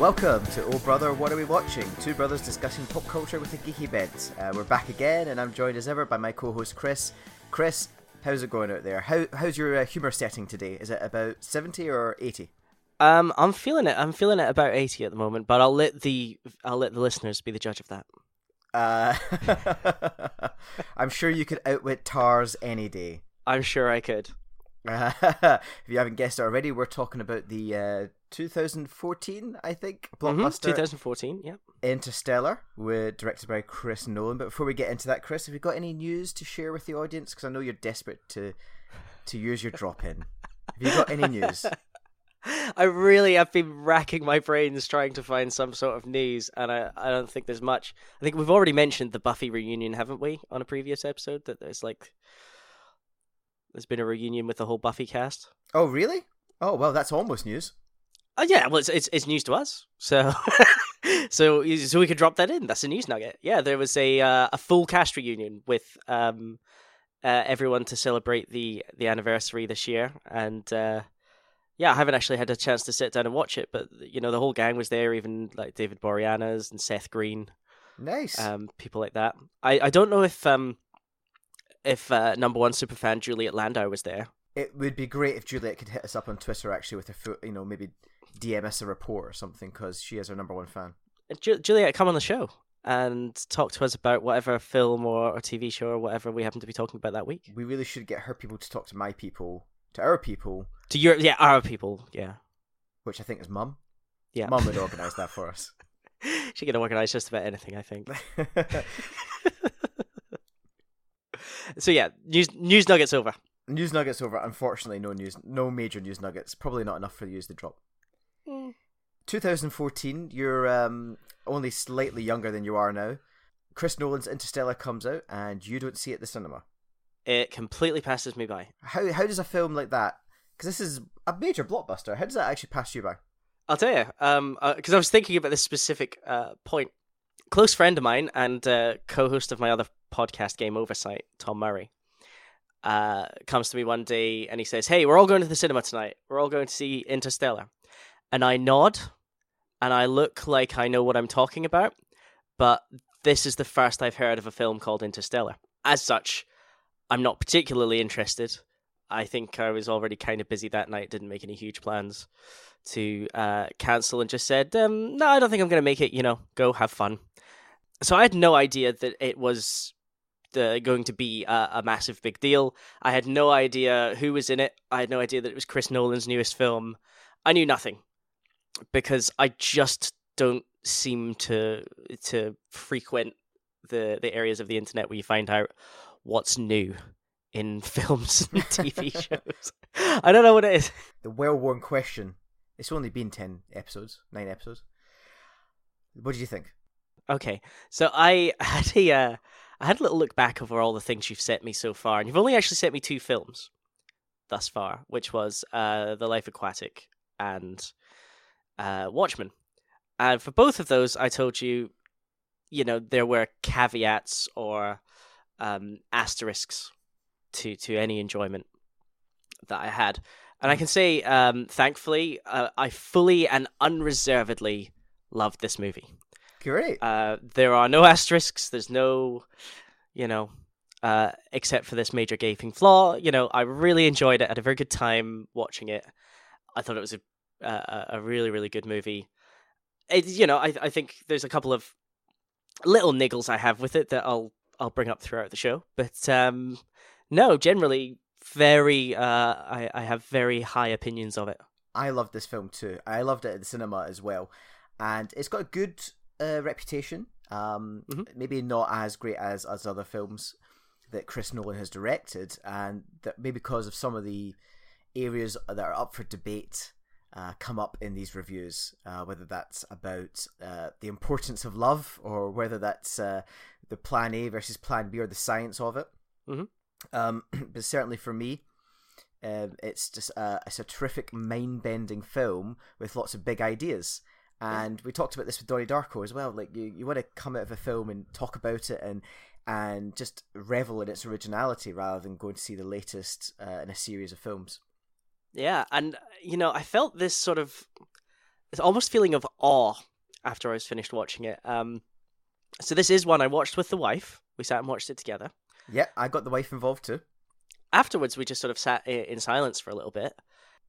welcome to Oh Brother, What Are We Watching? Two brothers discussing pop culture with a geeky bent. Uh, we're back again, and I'm joined as ever by my co-host Chris. Chris, how's it going out there? How how's your uh, humor setting today? Is it about seventy or eighty? Um, I'm feeling it. I'm feeling it about eighty at the moment, but I'll let the I'll let the listeners be the judge of that. Uh, I'm sure you could outwit Tars any day. I'm sure I could. Uh, if you haven't guessed already, we're talking about the uh, 2014, I think, Mm-hmm. blockbuster 2014. Yeah. Interstellar, with, directed by Chris Nolan. But before we get into that, Chris, have you got any news to share with the audience? Because I know you're desperate to to use your drop in. Have you got any news? I really have been racking my brains trying to find some sort of news, and I, I don't think there's much. I think we've already mentioned the Buffy reunion, haven't we, on a previous episode? That there's like there's been a reunion with the whole Buffy cast. Oh, really? Oh, well, that's almost news. Oh yeah, well it's it's, it's news to us, so so so we could drop that in. That's a news nugget. Yeah, there was a uh, a full cast reunion with um uh, everyone to celebrate the the anniversary this year, and uh, yeah, I haven't actually had a chance to sit down and watch it, but you know the whole gang was there, even like David Boreanaz and Seth Green, Nice. um, people like that. I I don't know if um if uh, number one superfan Juliet Landau was there. it would be great if Juliet could hit us up on Twitter, actually, with a foot, you know, maybe DM us a report or something, because she is our number one fan. Uh, Ju- Juliet, come on the show and talk to us about whatever film or, or TV show or whatever we happen to be talking about that week. We really should get her people to talk to my people, to our people, To your yeah, our people, yeah, which I think is Mum. yeah. Mum would organise that for us. she can organise just about anything, I think. so yeah, news news nuggets over. news nuggets over. Unfortunately, no news, no major news nuggets. Probably not enough for you to drop. 2014. You're um, only slightly younger than you are now. Chris Nolan's Interstellar comes out, and you don't see it at the cinema. It completely passes me by. How how does a film like that? Because this is a major blockbuster. How does that actually pass you by? I'll tell you, um, because I was thinking about this specific uh, point. Close friend of mine and uh, co-host of my other podcast, Game Oversight, Tom Murray, uh, comes to me one day and he says, "Hey, we're all going to the cinema tonight. We're all going to see Interstellar," and I nod, and I look like I know what I'm talking about, but this is the first I've heard of a film called Interstellar. As such, I'm not particularly interested. I think I was already kind of busy that night, didn't make any huge plans to uh, cancel, and just said, um, "No, I don't think I'm going to make it. You know, go have fun." So I had no idea that it was the, going to be a, a massive big deal. I had no idea who was in it. I had no idea that it was Chris Nolan's newest film. I knew nothing because I just don't seem to to frequent the the areas of the internet where you find out what's new in films and TV shows. I don't know what it is. The well-worn question. It's only been ten episodes, nine episodes. What did you think? Okay, so I had a uh, I had a little look back over all the things you've sent me so far, and you've only actually sent me two films thus far, which was uh, The Life Aquatic and uh, Watchmen. And for both of those, I told you, you know, there were caveats or um, asterisks to to any enjoyment that I had, and I can say, um, thankfully, uh, I fully and unreservedly loved this movie. Great. Uh, there are no asterisks. There's no, you know, uh, except for this major gaping flaw. You know, I really enjoyed it. I had a very good time watching it. I thought it was a a, a really really good movie. It, you know, I I think there's a couple of little niggles I have with it that I'll I'll bring up throughout the show. But um, no, generally very. Uh, I I have very high opinions of it. I loved this film too. I loved it at the cinema as well, and it's got a good uh, reputation. Um, Mhm. Maybe not as great as as other films that Chris Nolan has directed, and that maybe because of some of the areas that are up for debate uh, come up in these reviews, uh, whether that's about uh, the importance of love or whether that's uh, the Plan A versus Plan B or the science of it. Mhm. Um, but certainly for me, um, it's just uh, it's a terrific mind bending film with lots of big ideas. And we talked about this with Donnie Darko as well. Like you, you want to come out of a film and talk about it and and just revel in its originality rather than going to see the latest uh, in a series of films. Yeah, and you know, I felt this sort of this almost feeling of awe after I was finished watching it. Um, so this is one I watched with the wife. We sat and watched it together. Yeah, I got the wife involved too. Afterwards, we just sort of sat in silence for a little bit.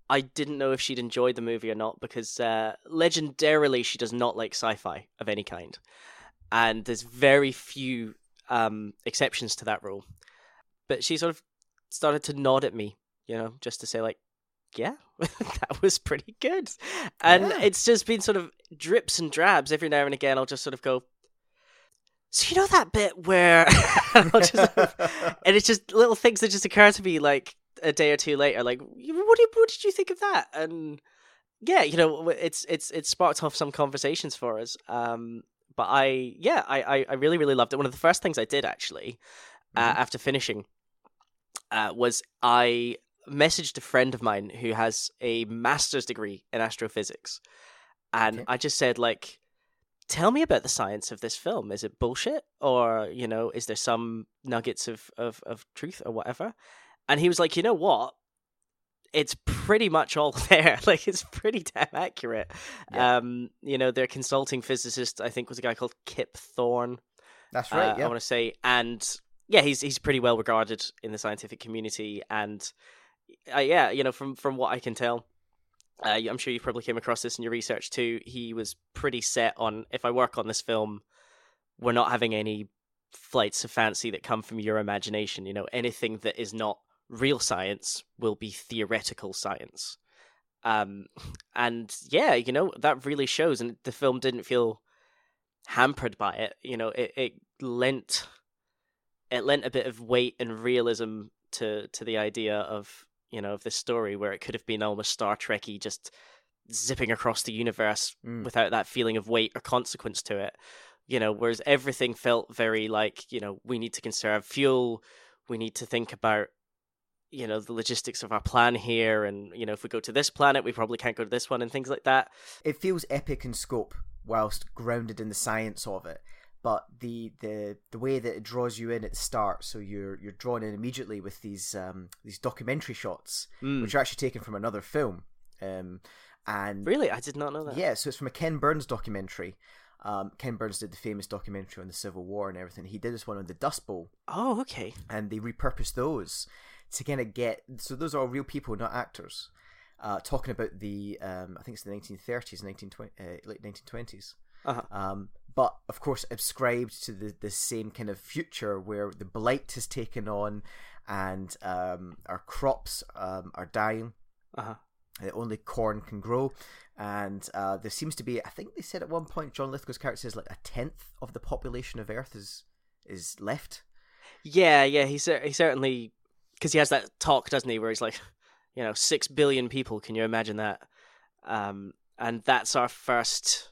I didn't know if she'd enjoyed the movie or not because uh, legendarily she does not like sci-fi of any kind, and there's very few um, exceptions to that rule. But she sort of started to nod at me, you know, just to say like, "Yeah, that was pretty good," and Yeah. it's just been sort of drips and drabs every now and again. I'll just sort of go. So you know that bit where, and, I'll just and it's just little things that just occur to me like a day or two later. Like, what did what did you think of that? And yeah, you know, it's it's it's sparked off some conversations for us. Um, but I yeah, I I, I really really loved it. One of the first things I did actually uh, Mhm. after finishing uh, was I messaged a friend of mine who has a master's degree in astrophysics, and Okay. I just said like tell me about the science of this film. Is it bullshit, or you know, is there some nuggets of of, of truth or whatever? And he was like, you know what? It's pretty much all there. like it's pretty damn accurate. Yeah. Um, you know, their consulting physicist, I think, was a guy called Kip Thorne. That's right. uh, yeah. I want to say, and yeah, he's he's pretty well regarded in the scientific community, and uh, yeah, you know, from from what I can tell, uh, I'm sure you probably came across this in your research too. He was pretty set on if I work on this film, we're not having any flights of fancy that come from your imagination. You know, anything that is not real science will be theoretical science. Um, and yeah, you know that really shows, and the film didn't feel hampered by it. You know, it, it lent it lent a bit of weight and realism to to the idea of you know of this story where it could have been almost Star Trekky, just zipping across the universe Mm. without that feeling of weight or consequence to it. You know, whereas everything felt very like you know we need to conserve fuel, we need to think about you know the logistics of our plan here and you know if we go to this planet we probably can't go to this one and things like that it feels epic in scope whilst grounded in the science of it but the the the way that it draws you in at the start so you're you're drawn in immediately with these um these documentary shots Mm. which are actually taken from another film um and really? I did not know that. Yeah so it's from a ken burns documentary. Um ken burns did the famous documentary on the civil war and everything. He did this one on the dust bowl. Oh okay. And they repurposed those to kind of get so those are all real people not actors. Uh, talking about the um, I think it's the 1930s 1920 uh, late 1920s uh-huh. um, but of course ascribed to the, the same kind of future where the blight has taken on and um, our crops um, are dying Uh-huh. uh, only corn can grow and uh, there seems to be I think they said at one point John Lithgow's character says like a tenth of the population of Earth is is left Yeah, yeah, he cer- he certainly because he has that talk, doesn't he, where he's like, you know, six billion people. Can you imagine that? Um, and that's our first,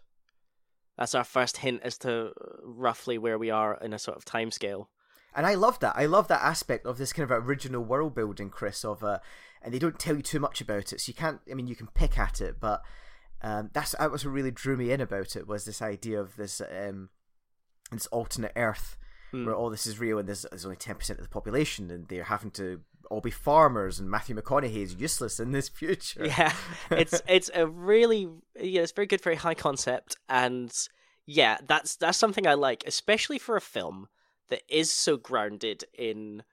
that's our first hint as to roughly where we are in a sort of time scale. And I love that. I love that aspect of this kind of original world building, Chris. Of uh, and they don't tell you too much about it, so you can't. I mean, you can pick at it, but um, that's that was what really drew me in about it was this idea of this um, this alternate Earth Hmm. where all this is real and there's, there's only ten percent of the population, and they're having to all be farmers, and Matthew McConaughey is useless in this future. Yeah, it's it's a really yeah, it's very good, very high concept, and yeah, that's that's something I like, especially for a film that is so grounded in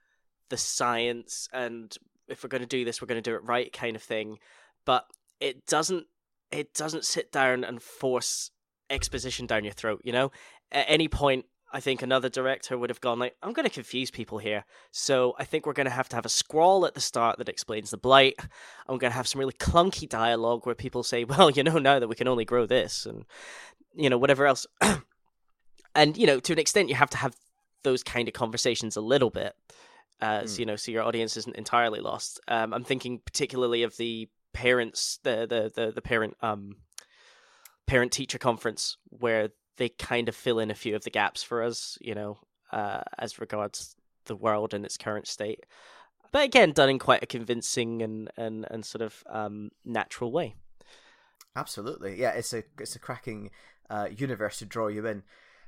the science and if we're going to do this, we're going to do it right, kind of thing. But it doesn't it doesn't sit down and force exposition down your throat. You know, at any point. I think another director would have gone like, I'm going to confuse people here. So I think we're going to have to have a scrawl at the start that explains the blight. I'm going to have some really clunky dialogue where people say, well, you know, now that we can only grow this and, you know, whatever else. and, you know, to an extent, you have to have those kind of conversations a little bit, uh, so, Hmm. you know, so your audience isn't entirely lost. Um, I'm thinking particularly of the parents, the, the, the, the parent, um, parent teacher conference where they kind of fill in a few of the gaps for us, you know, uh, as regards the world in its current state. But again, done in quite a convincing and, and, and sort of um, natural way. Absolutely, yeah. It's a it's a cracking uh, universe to draw you in.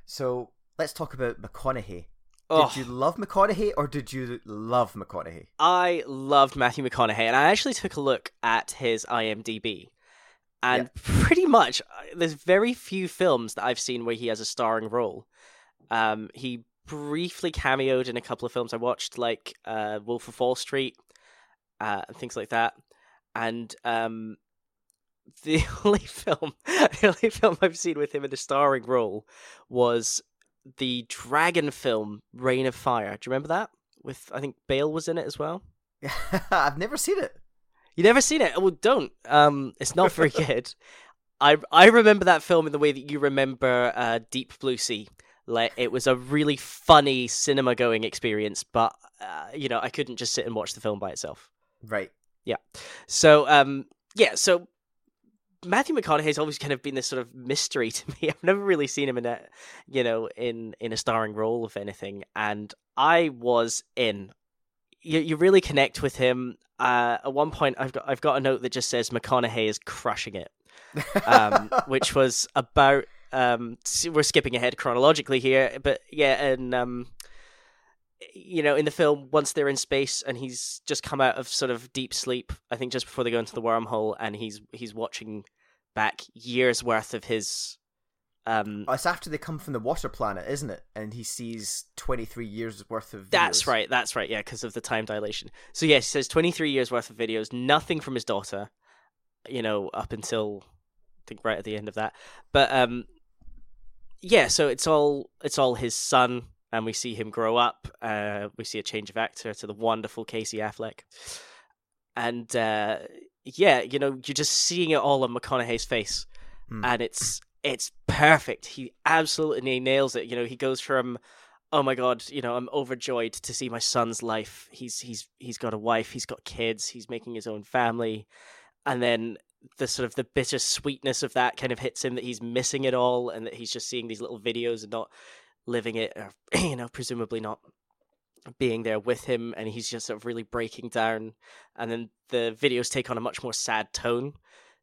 So let's talk about McConaughey. Oh, Did you love McConaughey or did you love McConaughey? I loved Matthew McConaughey, and I actually took a look at his IMDb. And pretty much uh, there's very few films that I've seen where he has a starring role. Um, he briefly cameoed in a couple of films I watched, like uh, Wolf of Wall Street, uh, and things like that. And um, the only film, the only film I've seen with him in a starring role was the Dragon film Reign of Fire. Do you remember that? With I think Bale was in it as well. I've never seen it. You never seen it? Well, don't. Um, it's not very good. I I remember that film in the way that you remember uh, Deep Blue Sea. Like it was a really funny cinema going experience, but uh, you know I couldn't just sit and watch the film by itself. Right. Yeah. So um, yeah, so Matthew McConaughey's always kind of been this sort of mystery to me. I've never really seen him in a, you know, in in a starring role of anything, and I was in. You you really connect with him. Uh, at one point, I've got I've got a note that just says McConaughey is crushing it, um, which was about. Um, we're skipping ahead chronologically here, but yeah, and um, you know, in the film, once they're in space and he's just come out of sort of deep sleep, I think just before they go into the wormhole, and he's he's watching back years worth of his. Um, Oh, it's after they come from the water planet, isn't it? And he sees 23 years worth of videos. that's right, that's right, yeah, because of the time dilation. So yes, he says twenty three years worth of videos, nothing from his daughter, you know, up until I think right at the end of that. But um, yeah, so it's all it's all his son, and we see him grow up. Uh, we see a change of actor to the wonderful Casey Affleck, and uh, yeah, you know, you're just seeing it all on McConaughey's face, Hmm. and it's it's perfect. He absolutely nails it. You know, he goes from oh my god, you know, I'm overjoyed to see my son's life. He's he's he's got a wife, he's got kids, he's making his own family, and then the sort of the bitter sweetness of that kind of hits him that he's missing it all and that he's just seeing these little videos and not living it or you know presumably not being there with him and he's just sort of really breaking down and then the videos take on a much more sad tone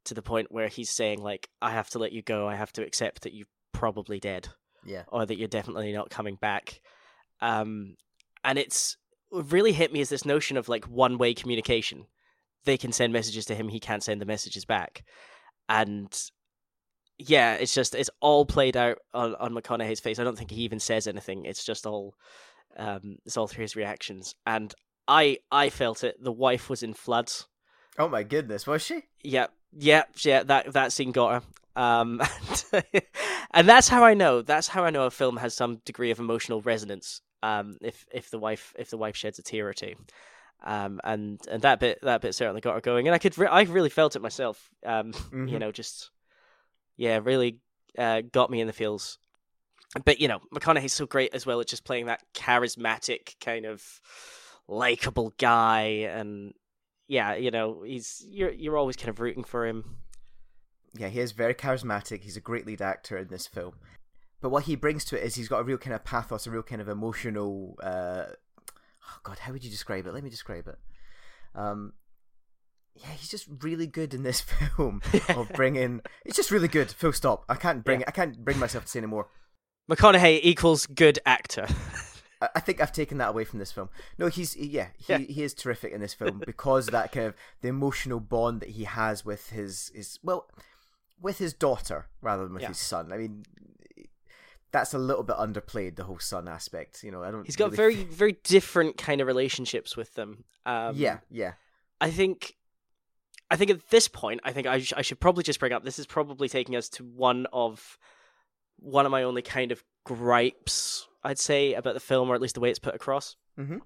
to the point where he's saying like i have to let you go i have to accept that you're probably dead Yeah. or that you're definitely not coming back. Um, and it's what really hit me is this notion of like one way communication. They can send messages to him, he can't send the messages back. And yeah, it's just it's all played out on, on McConaughey's face. I don't think he even says anything. It's just all um it's all through his reactions. And I I felt it. The wife was in floods. Oh my goodness, was she? Yeah, yeah, yeah. That that scene got her. Um, and, and that's how I know. That's how I know a film has some degree of emotional resonance. Um, if if the wife if the wife sheds a tear or two, um, and and that bit that bit certainly got her going. And I could re- I really felt it myself. Um, you Mhm. know, just yeah, really uh, got me in the feels. But you know, McConaughey's so great as well at just playing that charismatic kind of likable guy and yeah, you know, he's you're you're always kind of rooting for him. Yeah, he is very charismatic. He's a great lead actor in this film. But what he brings to it is he's got a real kind of pathos, a real kind of emotional. Uh, oh God, how would you describe it? Let me describe it. Um, yeah, he's just really good in this film of bringing. It's just really good. Full stop. I can't bring. I can't bring myself to say anymore. McConaughey equals good actor. I, think I've taken that away from this film. No, he's yeah, he Yeah. he is terrific in this film because of that kind of the emotional bond that he has with his his well, with his daughter rather than with Yeah. his son. I mean, that's a little bit underplayed the whole son aspect. You know, I don't. He's got really very very different kind of relationships with them. Um, yeah, yeah, I think I think at this point, I think I, sh- I should probably just bring up this is probably taking us to one of one of my only kind of gripes, I'd say, about the film, or at least the way it's put across. Mhm.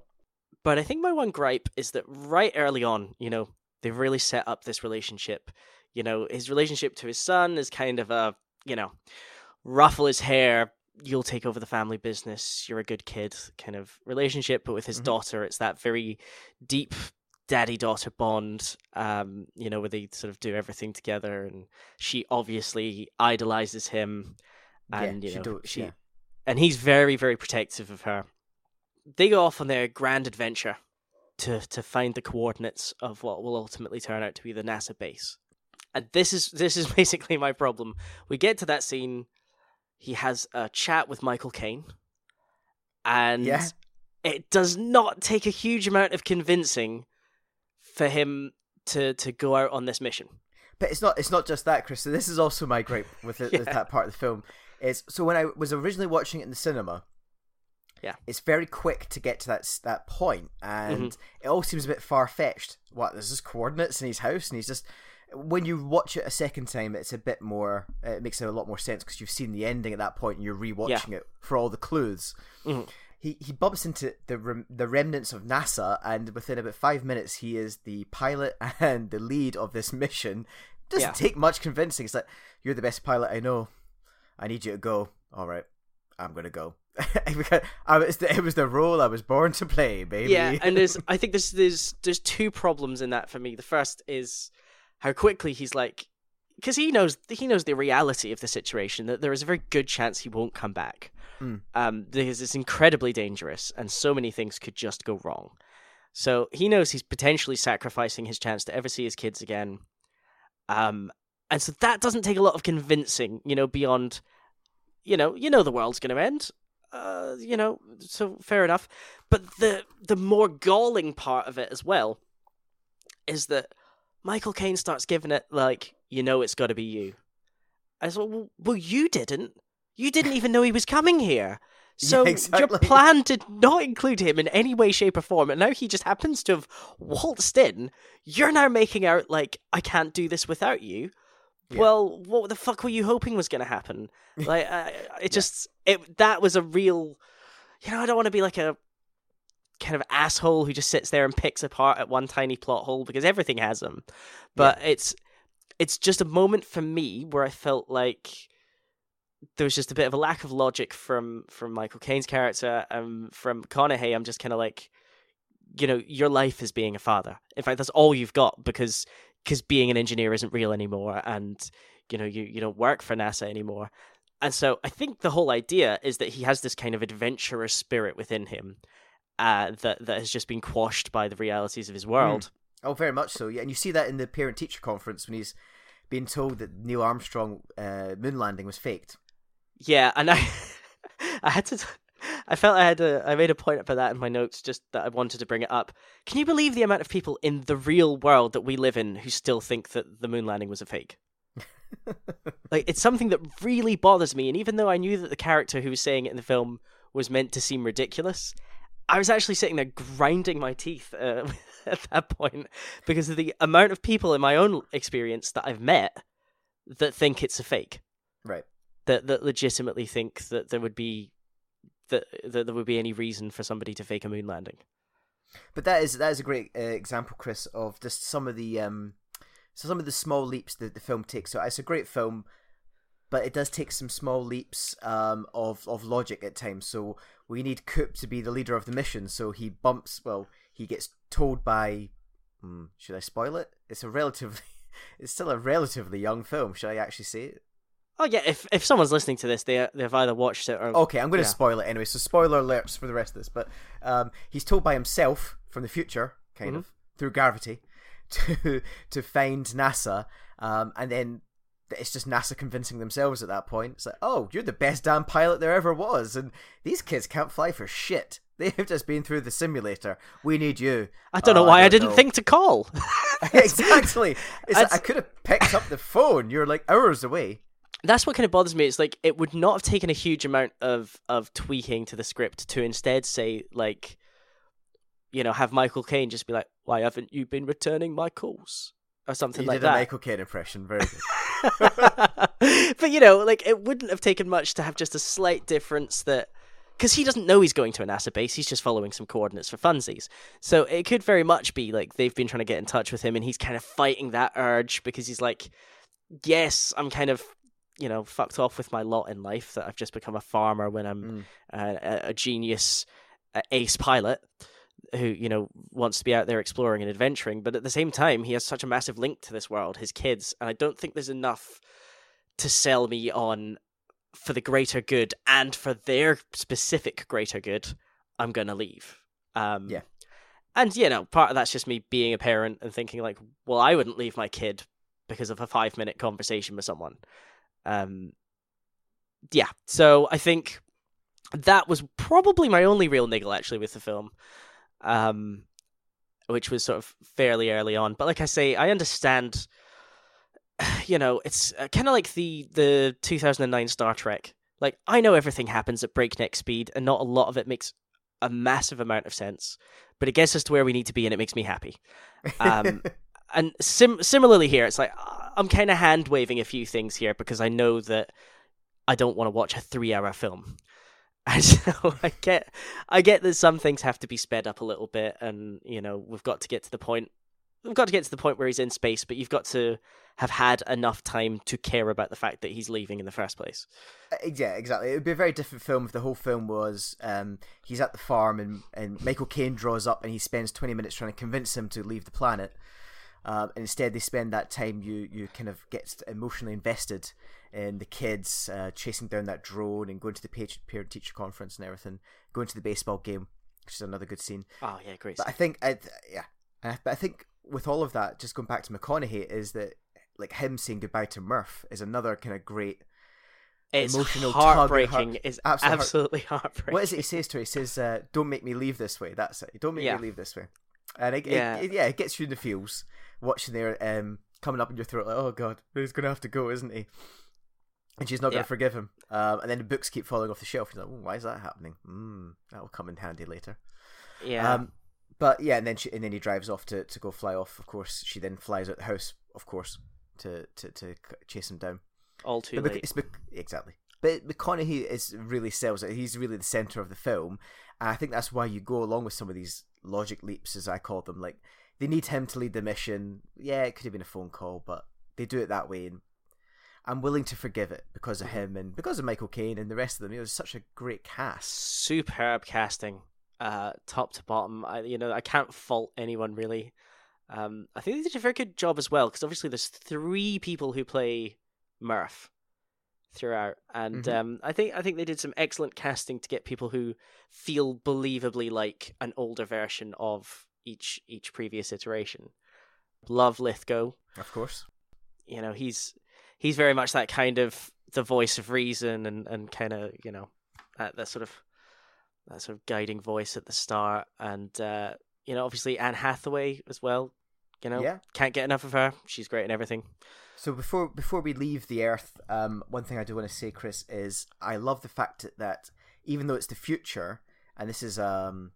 But I think my one gripe is that right early on, you know, they've really set up this relationship. You know, his relationship to his son is kind of a, you know, ruffle his hair, you'll take over the family business, you're a good kid kind of relationship. But with his Mhm. daughter, it's that very deep daddy daughter bond, um, you know, where they sort of do everything together. And she obviously idolizes him. And, yeah. you know, do- she, yeah. And he's very, very protective of her. They go off on their grand adventure to to find the coordinates of what will ultimately turn out to be the NASA base. And this is this is basically my problem. We get to that scene. He has a chat with Michael Caine, and Yeah. it does not take a huge amount of convincing for him to to go out on this mission. But it's not it's not just that, Chris. So this is also my gripe with, it, Yeah. with that part of the film. Is so when I was originally watching it in the cinema, Yeah. it's very quick to get to that that point, and it all seems a bit far fetched. What there's just coordinates in his house, and he's just. When you watch it a second time, it's a bit more. It makes it a lot more sense because you've seen the ending at that point, and you're rewatching it for all the clues. Mhm. He he bumps into the rem- the remnants of NASA, and within about five minutes, he is the pilot and the lead of this mission. Doesn't Yeah. take much convincing. It's like you're the best pilot I know. I need you to go. All right, I'm gonna go. I was the, it was the role I was born to play, baby. Yeah, and there's I think there's there's there's two problems in that for me. The first is how quickly he's like because he knows he knows the reality of the situation that there is a very good chance he won't come back. Mm. Um, because it's incredibly dangerous and so many things could just go wrong. So he knows he's potentially sacrificing his chance to ever see his kids again. Um, and so that doesn't take a lot of convincing, you know, beyond, you know, you know the world's going to end. Uh, you know, so fair enough. But the the more galling part of it as well is that Michael Caine starts giving it like, you know, it's got to be you. I like, well, well, you didn't. You didn't even know he was coming here. So your exactly. plan did not include him in any way, shape, or form, and now he just happens to have waltzed in. You're now making out like I can't do this without you. Yeah. Well, what the fuck were you hoping was going to happen? Like, I, it just it that was a real. You know, I don't want to be like a kind of asshole who just sits there and picks apart at one tiny plot hole because everything has them. But it's it's just a moment for me where I felt like there was just a bit of a lack of logic from from Michael Caine's character and from McConaughey. I'm just kind of like, you know, your life is being a father. In fact, that's all you've got because because being an engineer isn't real anymore, and you know you you don't work for NASA anymore. And so I think the whole idea is that he has this kind of adventurous spirit within him uh, that that has just been quashed by the realities of his world. Oh, very much so. Yeah, and you see that in the parent teacher conference when he's being told that Neil Armstrong uh, moon landing was faked. Yeah, and I I had to I felt I had a I made a point about that in my notes just that I wanted to bring it up. Can you believe the amount of people in the real world that we live in who still think that the moon landing was a fake? like it's something that really bothers me and even though I knew that the character who was saying it in the film was meant to seem ridiculous, I was actually sitting there grinding my teeth uh, at that point because of the amount of people in my own experience that I've met that think it's a fake Right. that that legitimately think that there would be that that there would be any reason for somebody to fake a moon landing. But that is that is a great uh, example, Chris, of just some of the um, so some of the small leaps that the film takes. So it's a great film, but it does take some small leaps um, of of logic at times. So we need Coop to be the leader of the mission. So he bumps. Well, he gets told by. Hmm, should I spoil it? It's a relatively. It's still a relatively young film. Should I actually say it? Oh yeah, if if someone's listening to this, they they've either watched it or Okay, I'm going to Yeah. spoil it anyway. So spoiler alerts for the rest of this. But um, he's told by himself from the future, kind Mhm. of through gravity, to to find NASA, um, and then it's just NASA convincing themselves at that point. It's like, oh, you're the best damn pilot there ever was, and these kids can't fly for shit. They've just been through the simulator. We need you. I don't know Oh, why I, don't didn't know. think to call. exactly. Like, I could have picked up the phone. You're like hours away. That's what kind of bothers me. It's like it would not have taken a huge amount of of tweaking to the script to instead say like, you know, have Michael Caine just be like, "Why haven't you been returning my calls?" or something You like did a that. Michael Caine impression. Very good. but you know, like it wouldn't have taken much to have just a slight difference that because he doesn't know he's going to a NASA base, he's just following some coordinates for funsies. So it could very much be like they've been trying to get in touch with him, and he's kind of fighting that urge because he's like, "Yes, I'm kind of." You know, fucked off with my lot in life that I've just become a farmer when I'm Mm. uh, a, a genius uh, ace pilot who you know wants to be out there exploring and adventuring but at the same time he has such a massive link to this world his kids and i don't think there's enough to sell me on for the greater good and for their specific greater good i'm gonna leave um Yeah. and you know part of that's just me being a parent and thinking like well i wouldn't leave my kid because of a five minute conversation with someone um yeah so i think that was probably my only real niggle actually with the film um which was sort of fairly early on but like i say i understand you know, it's uh, kind of like the the 2009 Star Trek. Like I know everything happens at breakneck speed, and not a lot of it makes a massive amount of sense, but it gets us to where we need to be, and it makes me happy. Um, and sim- similarly here, it's like I'm kind of hand waving a few things here because I know that I don't want to watch a three hour film. And so I get, I get that some things have to be sped up a little bit, and you know we've got to get to the point. We've got to get to the point where he's in space, but you've got to have had enough time to care about the fact that he's leaving in the first place. Uh, Yeah, exactly. It would be a very different film if the whole film was um, he's at the farm and, and Michael Caine draws up and he spends 20 minutes trying to convince him to leave the planet. Um, and instead, they spend that time you you kind of get emotionally invested in the kids uh, chasing down that drone and going to the parent teacher conference and everything, going to the baseball game, which is another good scene. Oh yeah, great. But I think, I, yeah, I, but I think with all of that, just going back to McConaughey, is that like him saying goodbye to Murph is another kind of great it's emotional heartbreaking. heart- It's absolute heart- absolutely heartbreaking. What is it he says to her? He says, uh, "Don't make me leave this way." That's it. Don't make Yeah. me leave this way. And it, Yeah. it, it- yeah, it gets you in the feels watching there, um, coming up in your throat like, "Oh God, he's gonna have to go, isn't he?" And she's not gonna forgive him. Um, and then the books keep falling off the shelf. He's like, oh, "Why is that happening? Mm, that'll come in handy later." Yeah. Um, but yeah, and then she, and then he drives off to, to go fly off. Of course, she then flies out the house. Of course, to to, to chase him down. all too But late. it's exactly. But McConaughey is really sells it. He's really the center of the film, and I think that's why you go along with some of these logic leaps, as I call them. Like they need him to lead the mission. Yeah, it could have been a phone call, but they do it that way, and I'm willing to forgive it because of Mm-hmm. him and because of Michael Caine and the rest of them. It was such a great cast. superb casting, uh, top to bottom. I, you know, I can't fault anyone really. Um, I think they did a very good job as well because obviously there's three people who play Murph throughout, and Mhm. um, I think I think they did some excellent casting to get people who feel believably like an older version of each each previous iteration. Love Lithgow. Of course. You know, he's he's very much that kind of the voice of reason and and kind of you know that that sort of that sort of guiding voice at the start, and uh, you know, obviously Anne Hathaway as well. You know, Yeah. can't get enough of her. She's great in everything. So before before we leave the Earth, um, one thing I do want to say, Chris, is I love the fact that even though it's the future, and this is um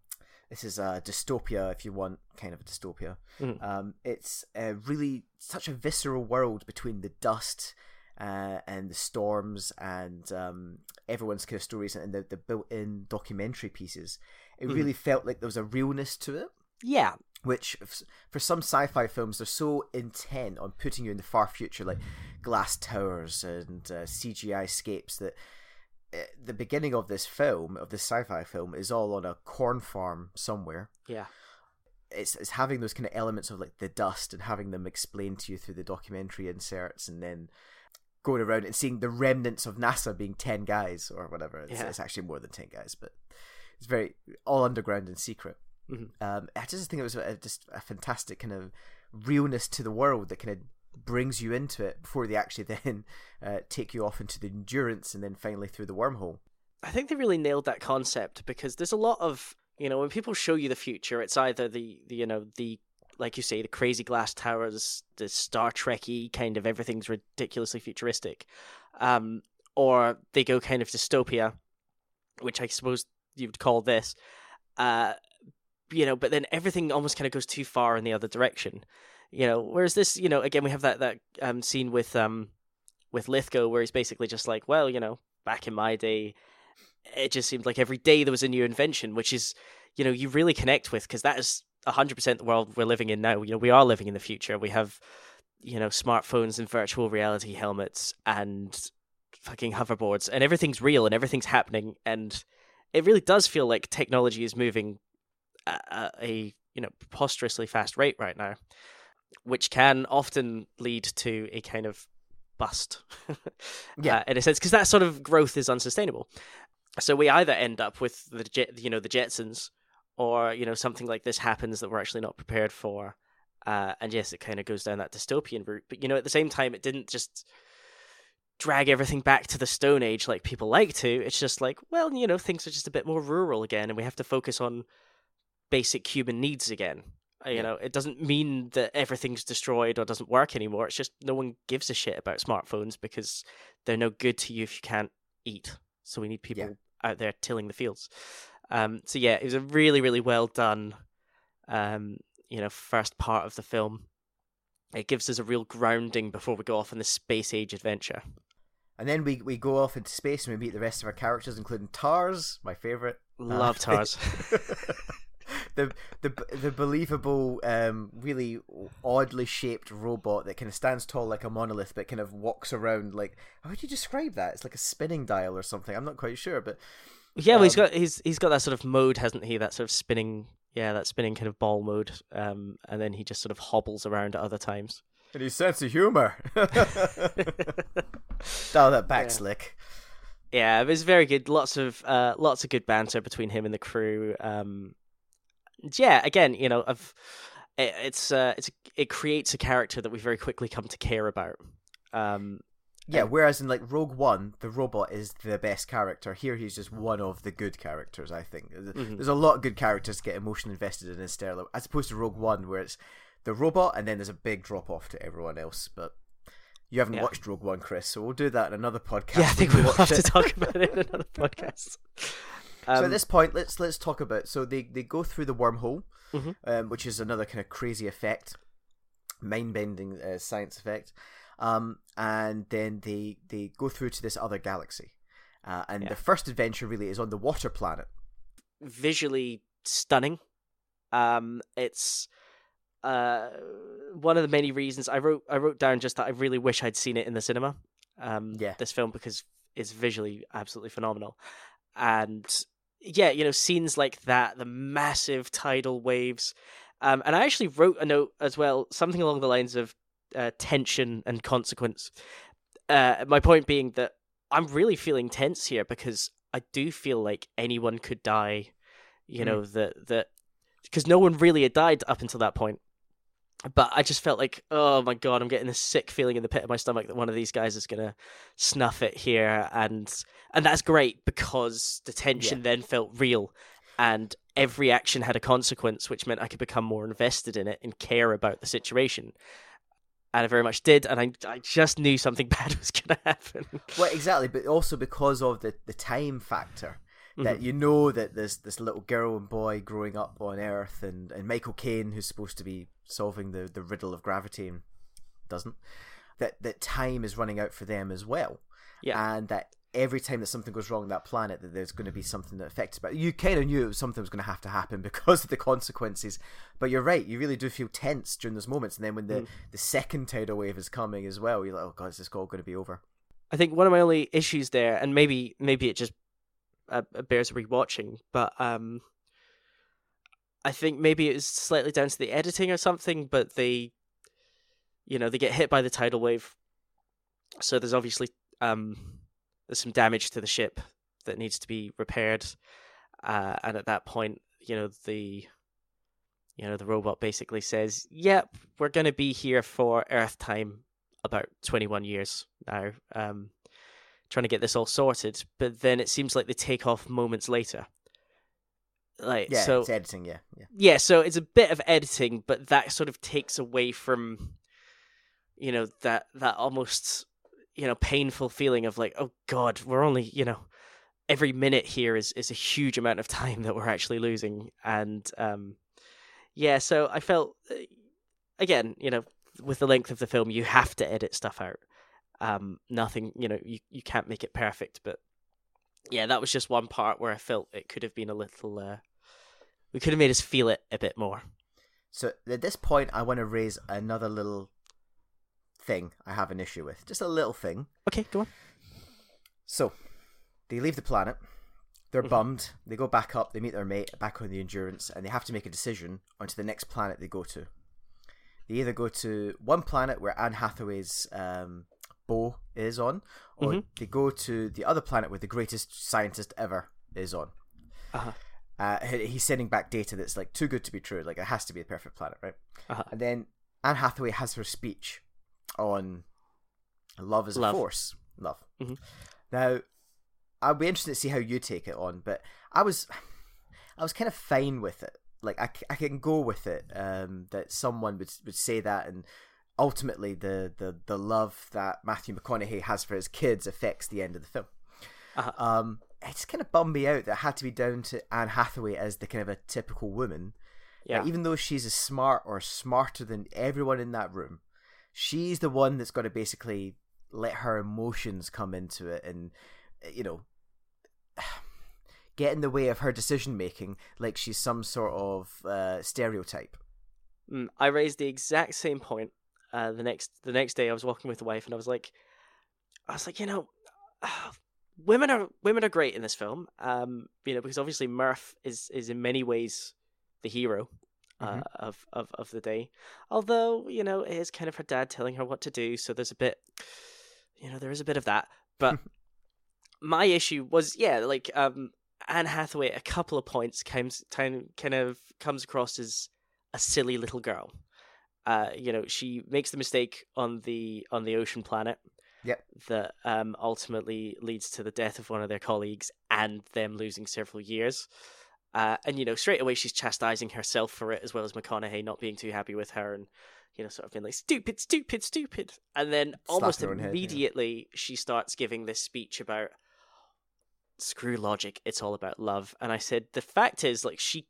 this is a dystopia, if you want, kind of a dystopia. Mhm. Um, it's really such a visceral world between the dust uh, and the storms and um, everyone's kind of stories and the, the built-in documentary pieces. It Mhm. really felt like there was a realness to it Yeah, which for some sci-fi films they're so intent on putting you in the far future like glass towers and uh, cgi scapes that uh, the beginning of this film of this sci-fi film is all on a corn farm somewhere. Yeah, it's, it's having those kind of elements of like the dust and having them explained to you through the documentary inserts and then going around and seeing the remnants of nasa being 10 guys or whatever. It's, Yeah. it's actually more than 10 guys but it's very all underground and secret Mhm. um, I just think it was a, just a fantastic kind of realness to the world that kind of brings you into it before they actually then uh, take you off into the endurance and then finally through the wormhole. I think they really nailed that concept because there's a lot of you know when people show you the future, it's either the, the you know the like you say the crazy glass towers, the Star Trekky kind of everything's ridiculously futuristic, um, or they go kind of dystopia, which I suppose you'd call this. Uh, you know, but then everything almost kind of goes too far in the other direction. You know, whereas this, you know, again we have that that um scene with um with Lithgow where he's basically just like, well, you know, back in my day, it just seemed like every day there was a new invention, which is, you know, you really connect with because that is hundred percent the world we're living in now. You know, we are living in the future. We have, you know, smartphones and virtual reality helmets and fucking hoverboards, and everything's real and everything's happening, and it really does feel like technology is moving at a you know preposterously fast rate right now, which can often lead to a kind of bust. Yeah. uh, in a sense, because that sort of growth is unsustainable. So we either end up with the jet, you know, the Jetsons, or you know something like this happens that we're actually not prepared for. Uh, and yes, it kind of goes down that dystopian route, but you know, at the same time, it didn't just drag everything back to the Stone Age like people like to. It's just like, well, you know, things are just a bit more rural again, and we have to focus on basic human needs again. Uh, You know, it doesn't mean that everything's destroyed or doesn't work anymore. It's just no one gives a shit about smartphones because they're no good to you if you can't eat. So we need people out there tilling the fields. Um, so yeah, it was a really, really well done, um, you know, first part of the film. It gives us a real grounding before we go off on this space age adventure. And then we, we go off into space and we meet the rest of our characters, including Tars, my favorite. Love Tars. the the the believable, um, really oddly shaped robot that kind of stands tall like a monolith, but kind of walks around like how would you describe that? It's like a spinning dial or something. I'm not quite sure, but Yeah, well, he's Um, got he's he's got that sort of mode, hasn't he? That sort of spinning, yeah, that spinning kind of ball mode. Um, and then he just sort of hobbles around at other times. and his sense of humor. Dial that back, Yeah. slick. yeah, it was very good. Lots of uh, lots of good banter between him and the crew. Um, yeah, again, you know, of it, it's uh, it's it creates a character that we very quickly come to care about. Um, Yeah, Um, whereas in like Rogue One, the robot is the best character. Here, he's just one of the good characters. I think Mhm. there's a lot of good characters to get emotion invested in Interstellar, as opposed to Rogue One, where it's the robot and then there's a big drop off to everyone else. But you haven't Yeah. watched Rogue One, Chris, so we'll do that in another podcast. yeah, I think we'll have watch to talk about it in another podcast. Um, so at this point, let's let's talk about. So they they go through the wormhole, Mhm. um, which is another kind of crazy effect, mind bending uh, science effect, um, and then they they go through to this other galaxy, uh, and Yeah. the first adventure really is on the water planet. visually stunning. Um, it's uh one of the many reasons I wrote. I wrote down just that I really wish I'd seen it in the cinema. Um, Yeah. this film because it's visually absolutely phenomenal, and yeah, you know, scenes like that, the massive tidal waves. Um, and I actually wrote a note as well, something along the lines of uh, tension and consequence. Uh, my point being that I'm really feeling tense here because I do feel like anyone could die. You Mm. know that that because no one really had died up until that point. But I just felt like, oh my god, I'm getting this sick feeling in the pit of my stomach that one of these guys is gonna snuff it here, and and that's great because the tension then felt real, and every action had a consequence, which meant I could become more invested in it and care about the situation. And I very much did, and I, I just knew something bad was going to happen. Well, exactly, but also because of the the time factor. That Mm-hmm. you know that there's this little girl and boy growing up on Earth, and, and Michael Caine, who's supposed to be solving the, the riddle of gravity, and doesn't. That that time is running out for them as well. Yeah. and that every time that something goes wrong on that planet, that there's going to be something that affects. But you kind of knew it was something was going to have to happen because of the consequences. But you're right; you really do feel tense during those moments. And then when the Mm. the second tidal wave is coming as well, you're like, "Oh God, is this all going to be over?" I think one of my only issues there, and maybe maybe it just uh, bears rewatching, but um, I think maybe it was slightly down to the editing or something. But they, you know, they get hit by the tidal wave, so there's obviously um, there's some damage to the ship that needs to be repaired, uh, and at that point, you know the. You know, the robot basically says, Yep, we're going to be here for Earth time about 21 years now, um, trying to get this all sorted. But then it seems like they take off moments later. Like Yeah, so, it's editing. Yeah, yeah. yeah. So it's a bit of editing, but that sort of takes away from, you know, that that almost, you know, painful feeling of like, oh God, we're only, you know, every minute here is is a huge amount of time that we're actually losing, and um, yeah. So I felt, uh, again, you know, with the length of the film, you have to edit stuff out. Um, nothing, you know, you you can't make it perfect, but yeah, that was just one part where I felt it could have been a little. Uh, we could have made us feel it a bit more. So at this point, I want to raise another little thing I have an issue with. Just a little thing. Okay, go on. So they leave the planet. They're Mhm. bummed. They go back up. They meet their mate back on the Endurance, and they have to make a decision onto the next planet they go to. They either go to one planet where Anne Hathaway's um, bow is on, or Mhm. they go to the other planet where the greatest scientist ever is on. Uh-huh. Uh, he's sending back data that's like too good to be true. Like it has to be the perfect planet, right? Uh-huh. And then Anne Hathaway has her speech on love is Love. a force. Love. Mhm. Now, I'd be interested to see how you take it on, but I was, I was kind of fine with it. like I, I can go with it um, that someone would would say that and ultimately the, the the love that Matthew McConaughey has for his kids affects the end of the film. Uh-huh. Um, it just kind of bummed me out that it had to be down to Anne Hathaway as the kind of a typical woman. Yeah. Like, even though she's as smart or smarter than everyone in that room, she's the one that's got to basically let her emotions come into it and you know get in the way of her decision making like she's some sort of uh, stereotype Mm, I raised the exact same point uh, the next the next day. I was walking with the wife, and I was like, I was like, you know, women are women are great in this film. Um, you know, because obviously Murph is is in many ways the hero uh, Mhm. of, of of the day. Although you know, it is kind of her dad telling her what to do, so there's a bit, you know, there is a bit of that. But my issue was, yeah, like um, Anne Hathaway. A couple of points comes kind kind of comes across as a silly little girl. Uh, you know, she makes the mistake on the on the ocean planet. Yep. That um, ultimately leads to the death of one of their colleagues and them losing several years. Uh, and you know, straight away she's chastising herself for it, as well as McConaughey not being too happy with her, and you know, sort of being like stupid, stupid, stupid. And then almost own head, yeah. immediately she starts giving this speech about screw logic, it's all about love. And I said the fact is, like, she,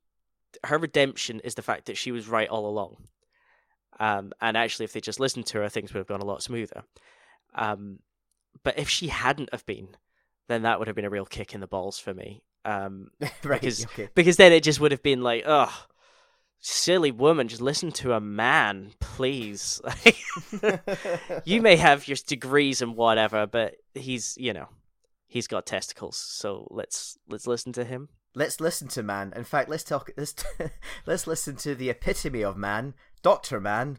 her redemption is the fact that she was right all along. Um, and actually, if they just listened to her, things would have gone a lot smoother. Um, but if she hadn't have been, then that would have been a real kick in the balls for me. Um, right Because- okay because then it just would have been like, oh, silly woman, just listen to a man, please. you may have your degrees and whatever, but he's, you know, he's got testicles, so let's let's listen to him. let's listen to man in fact let's talk let's let's listen to the epitome of man dr Mann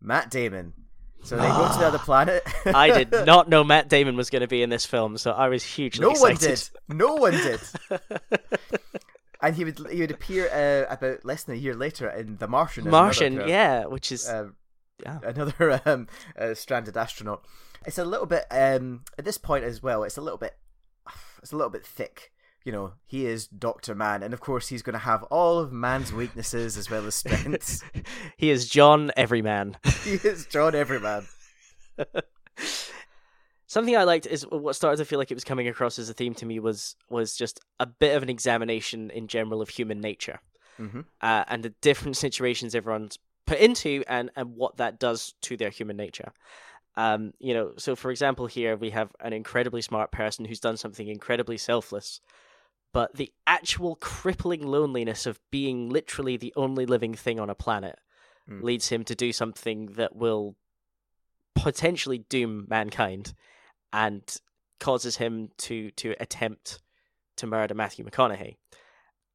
matt damon so they go to the other planet I did not know Matt Damon was going to be in this film, so I was hugely no one did no one did and he would he would appear uh, about less than a year later in the martian as another Martian, kind yeah, which is uh, yeah. another um, uh, stranded astronaut. It's a little bit um, at this point as well. It's a little bit, it's a little bit thick. You know, he is Doctor Mann, and of course he's going to have all of man's weaknesses as well as strengths. he is John Everyman. he is John Everyman. Something I liked is what started to feel like it was coming across as a theme to me was was just a bit of an examination in general of human nature hmm uh, and the different situations everyone's put into and and what that does to their human nature. Um, you know, so for example, here we have an incredibly smart person who's done something incredibly selfless, but the actual crippling loneliness of being literally the only living thing on a planet Mm. leads him to do something that will potentially doom mankind and causes him to to attempt to murder Matthew McConaughey.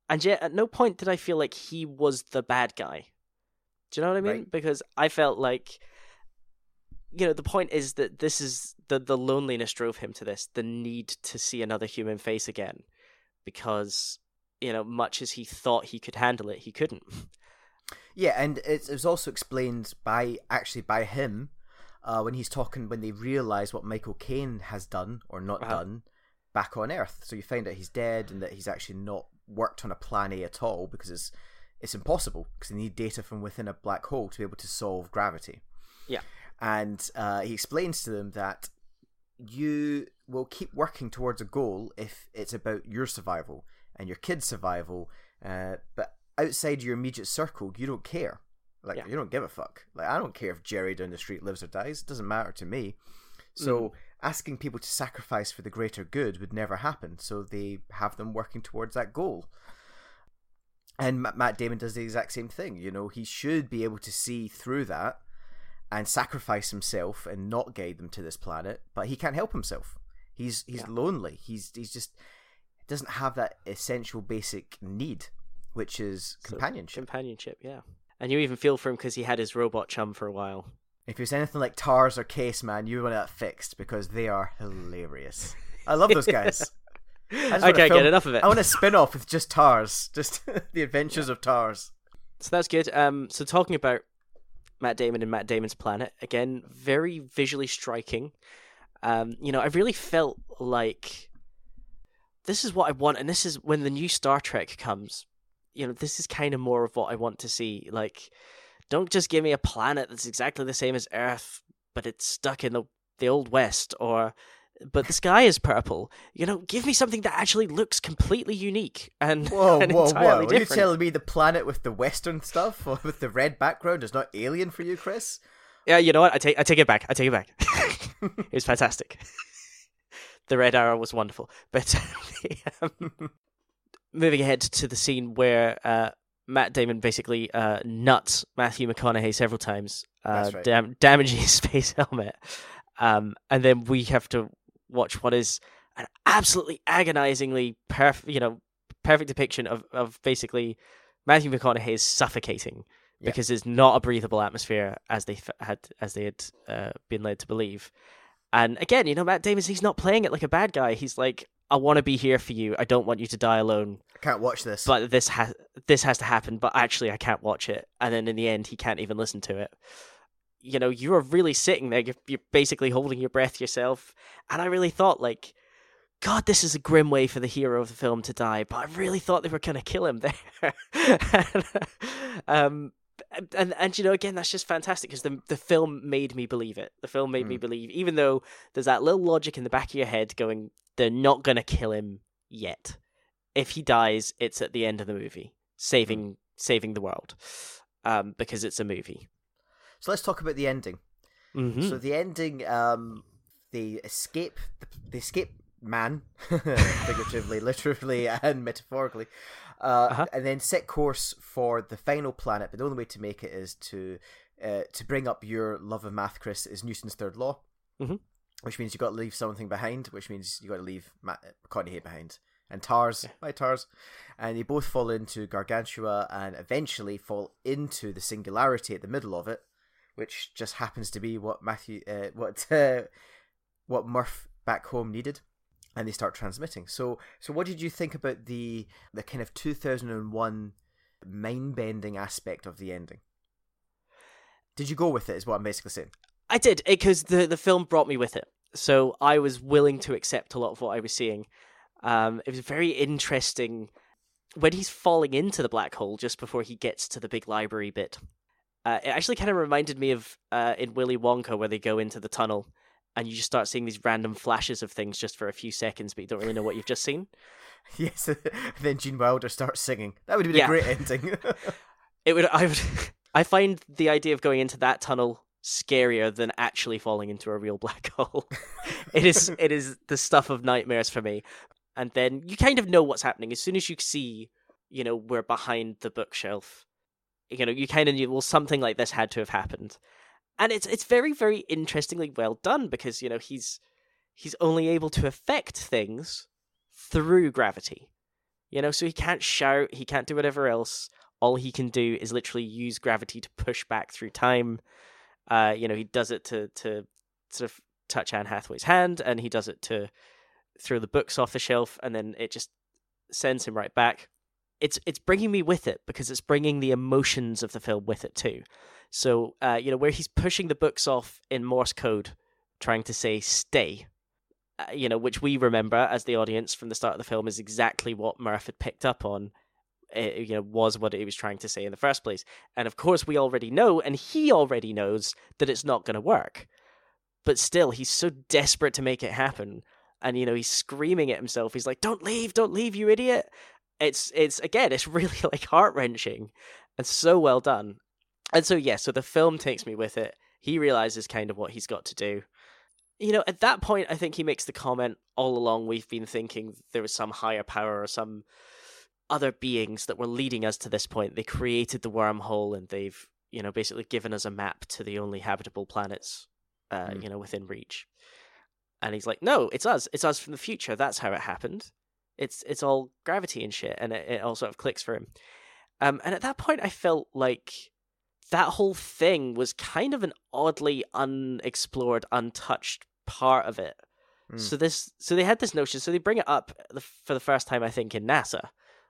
And yet at no point did I feel like he was the bad guy. Do you know what I mean? Right. Because I felt like you know, the point is that this is the the loneliness drove him to this, the need to see another human face again. Because, you know, much as he thought he could handle it, he couldn't. Yeah, and it's, it was also explained by actually by him uh, when he's talking when they realise what Michael Caine has done or not Uh-huh. done back on Earth. So you find out he's dead and that he's actually not worked on a plan A at all because it's it's impossible because they need data from within a black hole to be able to solve gravity. Yeah. and uh, he explains to them that you will keep working towards a goal if it's about your survival and your kid's survival, uh, but outside your immediate circle, you don't care. Like Yeah. you don't give a fuck. Like I don't care if Jerry down the street lives or dies. It doesn't matter to me. So Mm-hmm. asking people to sacrifice for the greater good would never happen. So they have them working towards that goal. And Matt Damon does the exact same thing. You know, he should be able to see through that and sacrifice himself and not guide them to this planet, but he can't help himself. He's he's Yeah. lonely. He's he's just doesn't have that essential basic need, which is So, companionship. Companionship, yeah. And you even feel for him because he had his robot chum for a while. If it was anything like Tars or Case, man, you want that fixed because they are hilarious. I love those guys. just I can't film- get enough of it. I want a spin off with just Tars, just the adventures of Tars. So that's good. Um, so talking about Matt Damon and Matt Damon's planet again, very visually striking. Um, you know, I really felt like this is what I want, and this is when the new Star Trek comes. you know, this is kind of more of what I want to see. Like, don't just give me a planet that's exactly the same as Earth, but it's stuck in the the old west, or but the sky is purple. You know, give me something that actually looks completely unique and, Whoa, and whoa, entirely whoa! Are you different. telling me the planet with the western stuff or with the red background is not alien for you, Chris? Yeah, you know what? I take I take it back. I take it back. it was fantastic. the red arrow was wonderful, but um, moving ahead to the scene where uh, Matt Damon basically uh, nuts Matthew McConaughey several times, uh, right. dam- damaging his space helmet, um, and then we have to watch what is an absolutely agonizingly perfect, you know, perfect depiction of of basically Matthew McConaughey is suffocating Yeah. because it's not a breathable atmosphere as they f- had as they had uh, been led to believe. And again, you know, Matt Damon, he's not playing it like a bad guy. He's like, I want to be here for you. I don't want you to die alone. I can't watch this. But this has this has to happen. But actually, I can't watch it. And then in the end, he can't even listen to it. You know, you are really sitting there. You're, you're basically holding your breath yourself. And I really thought, like, God, this is a grim way for the hero of the film to die. But I really thought they were going to kill him there. and, um, and and you know, again, that's just fantastic because the the film made me believe it. The film made me Mm. believe, even though there's that little logic in the back of your head going, they're not going to kill him yet. If he dies, it's at the end of the movie, saving saving the world, um, because it's a movie. So let's talk about the ending. Mm-hmm. So the ending, um, they escape. the escape man, figuratively, literally, and metaphorically, uh, Uh-huh. and then set course for the final planet. But the only way to make it is to uh, to bring up your love of math, Chris, is Newton's third law, Mhm. which means you got to leave something behind, which means you got to leave Ma- McConaughey behind. And Tars, my Tars, and they both fall into Gargantua and eventually fall into the singularity at the middle of it, which just happens to be what Matthew, uh, what uh, what Murph back home needed, and they start transmitting. So, so what did you think about the the kind of two thousand and one mind bending aspect of the ending? Did you go with it? Is what I'm basically saying. I did because the the film brought me with it, so I was willing to accept a lot of what I was seeing. Um, it was very interesting when he's falling into the black hole just before he gets to the big library bit. Uh, it actually kind of reminded me of uh, in Willy Wonka where they go into the tunnel and you just start seeing these random flashes of things just for a few seconds, but you don't really know what you've just seen. Yes. then Gene Wilder starts singing. That would have been Yeah. a great ending. It would I would I find the idea of going into that tunnel scarier than actually falling into a real black hole. it is it is the stuff of nightmares for me. And then you kind of know what's happening as soon as you see, you know, we're behind the bookshelf. You know, you kind of knew well something like this had to have happened. And it's it's very very interestingly well done because, you know, he's he's only able to affect things through gravity. You know, so he can't shout, he can't do whatever else all he can do is literally use gravity to push back through time. Uh, you know, he does it to to sort of touch Anne Hathaway's hand, and he does it to throw the books off the shelf, and then it just sends him right back. It's it's bringing me with it because it's bringing the emotions of the film with it too. So, uh, you know, where he's pushing the books off in Morse code, trying to say "stay," uh, you know, which we remember as the audience from the start of the film is exactly what Murph had picked up on uh, you know was what he was trying to say in the first place. And of course we already know and he already knows that it's not going to work. But still he's so desperate to make it happen. And you know he's screaming at himself. He's like don't leave don't leave you idiot it's it's again it's really like heart-wrenching and so well done and so yeah so the film takes me with it he realizes kind of what he's got to do you know at that point i think he makes the comment all along we've been thinking there was some higher power or some other beings that were leading us to this point. They created the wormhole and they've, you know, basically given us a map to the only habitable planets, uh, Mm. you know, within reach. And he's like, no, it's us. It's us from the future. That's how it happened. It's it's all gravity and shit, and it, it all sort of clicks for him. Um, and at that point, I felt like that whole thing was kind of an oddly unexplored, untouched part of it. Mm. So this, so they had this notion. So they bring it up the, for the first time, I think, in NASA,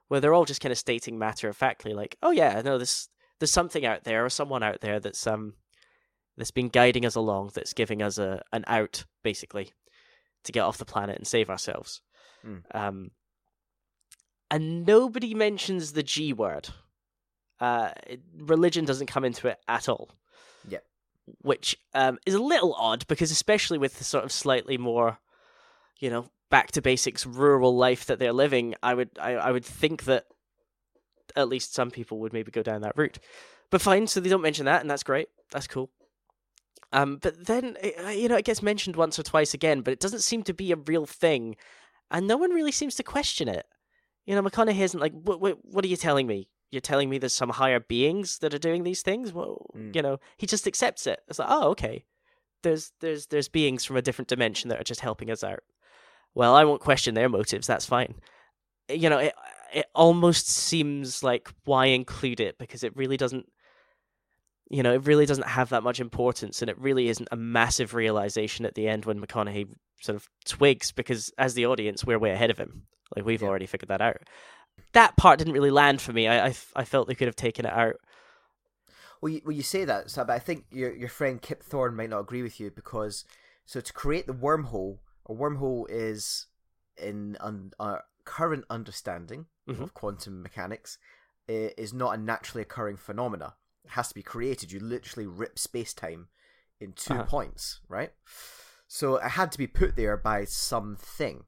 where they're all just kind of stating matter of factly, like, "Oh yeah, no, this there's something out there or someone out there that's um that's been guiding us along, that's giving us a an out, basically, to get off the planet and save ourselves." Mm. Um, and nobody mentions the G word. Uh, religion doesn't come into it at all. Yeah. Which um, is a little odd because, especially with the sort of slightly more, you know, back to basics rural life that they're living, I would I, I would think that at least some people would maybe go down that route. But fine, so they don't mention that, and that's great. That's cool. Um, but then you know it gets mentioned once or twice again, but it doesn't seem to be a real thing, and no one really seems to question it. You know, McConaughey isn't like, what, what, what are you telling me? You're telling me there's some higher beings that are doing these things? Well, mm. you know, he just accepts it. It's like, oh, okay. There's there's there's beings from a different dimension that are just helping us out. Well, I won't question their motives. That's fine. You know, it it almost seems like why include it because it really doesn't you know, it really doesn't have that much importance, and it really isn't a massive realization at the end when McConaughey sort of twigs because as the audience, we're way ahead of him. Like we've yeah. already figured that out. That part didn't really land for me. I, I, I felt they could have taken it out. Well, you, well, you say that, so, but I think your your friend Kip Thorne might not agree with you because so to create the wormhole, a wormhole is in un, our current understanding mm-hmm. of quantum mechanics is not a naturally occurring phenomena It has to be created. You literally rip space time in 2 uh-huh. points, right? So it had to be put there by something.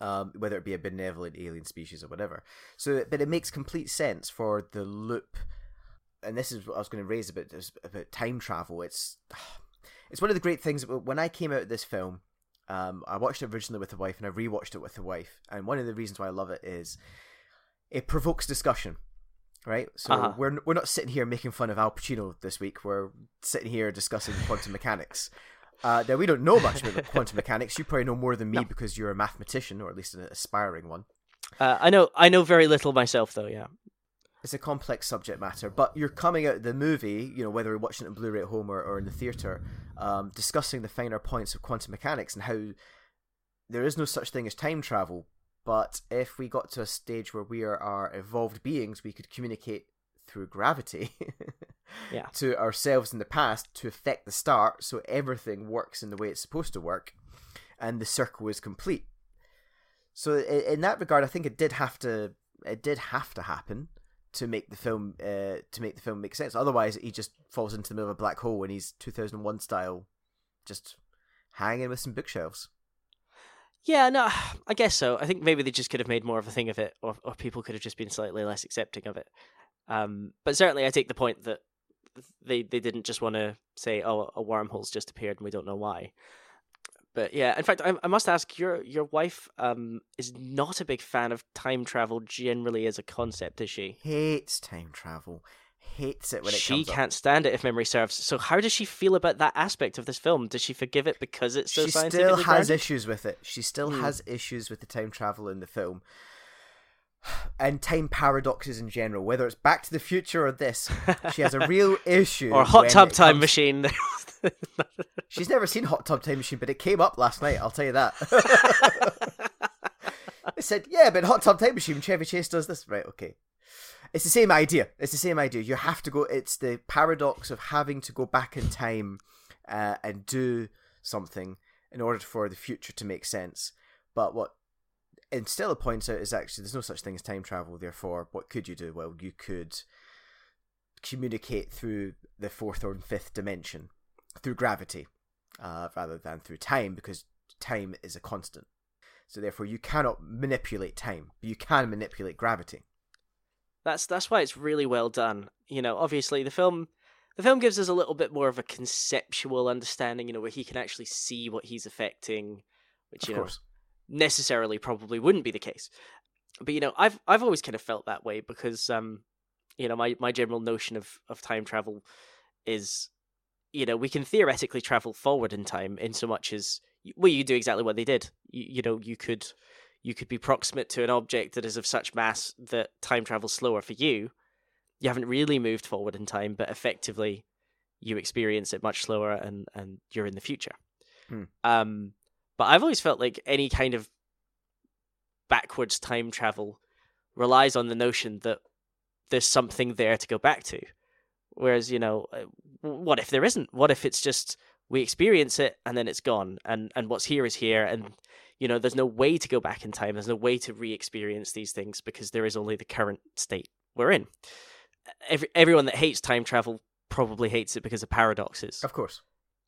Um, whether it be a benevolent alien species or whatever. So, but it makes complete sense for the loop, and this is what I was going to raise about about time travel. It's it's one of the great things. When I came out of this film, um, I watched it originally with the wife, and I rewatched it with the wife. And one of the reasons why I love it is it provokes discussion right? So uh-huh. we're we're not sitting here making fun of Al Pacino this week. We're sitting here discussing quantum mechanics. Uh, now we don't know much about quantum mechanics. You probably know more than me no. because you're a mathematician, or at least an aspiring one. Uh, I know I know very little myself, though. Yeah, it's a complex subject matter. But you're coming out of the movie, you know, whether you're watching it in Blu-ray at home or, or in the theater, um, discussing the finer points of quantum mechanics and how there is no such thing as time travel, but if we got to a stage where we are, are evolved beings, we could communicate through gravity yeah. to ourselves in the past to affect the start so everything works in the way it's supposed to work and the circle is complete. So in that regard I think it did have to it did have to happen to make the film uh, to make the film make sense. Otherwise he just falls into the middle of a black hole and he's 2001 style just hanging with some bookshelves. Yeah, no, I guess so. I think maybe they just could have made more of a thing of it, or, or people could have just been slightly less accepting of it. Um, but certainly, I take the point that they they didn't just want to say, "Oh, a wormhole's just appeared and we don't know why." But yeah, in fact, I, I must ask your your wife um, is not a big fan of time travel generally as a concept, is she? Hates time travel hates it when it she can't stand it if memory serves. So how does she feel about that aspect of this film? Does she forgive it because it's so scientific? she still has grounded? issues with it. She still mm. has issues with the time travel in the film. And time paradoxes in general, whether it's Back to the Future or this, she has a real issue. or Hot Tub Time comes... Machine. She's never seen Hot Tub Time Machine, but it came up last night. I'll tell you that. I said, "Yeah, but Hot Tub Time Machine, Chevy Chase does this, right? Okay, it's the same idea. It's the same idea. You have to go. It's the paradox of having to go back in time uh, and do something in order for the future to make sense. But what Stella points out is actually there's no such thing as time travel. Therefore, what could you do? Well, you could communicate through the fourth or fifth dimension through gravity uh, rather than through time because time is a constant. So therefore, you cannot manipulate time, but you can manipulate gravity. That's that's why it's really well done. You know, obviously the film the film gives us a little bit more of a conceptual understanding, you know, where he can actually see what he's affecting, which you know necessarily probably wouldn't be the case. But you know, I've I've always kind of felt that way because um you know, my my general notion of of time travel is you know, we can theoretically travel forward in time in so much as well you do exactly what they did. You, you know, you could you could be proximate to an object that is of such mass that time travels slower for you. You haven't really moved forward in time, but effectively you experience it much slower and, and you're in the future. Hmm. Um, but I've always felt like any kind of backwards time travel relies on the notion that there's something there to go back to. Whereas, you know, uh, what if there isn't? What if it's just we experience it and then it's gone and and what's here is here and You know, there's no way to go back in time. There's no way to re-experience these things because there is only the current state we're in. Every, everyone that hates time travel probably hates it because of paradoxes. Of course.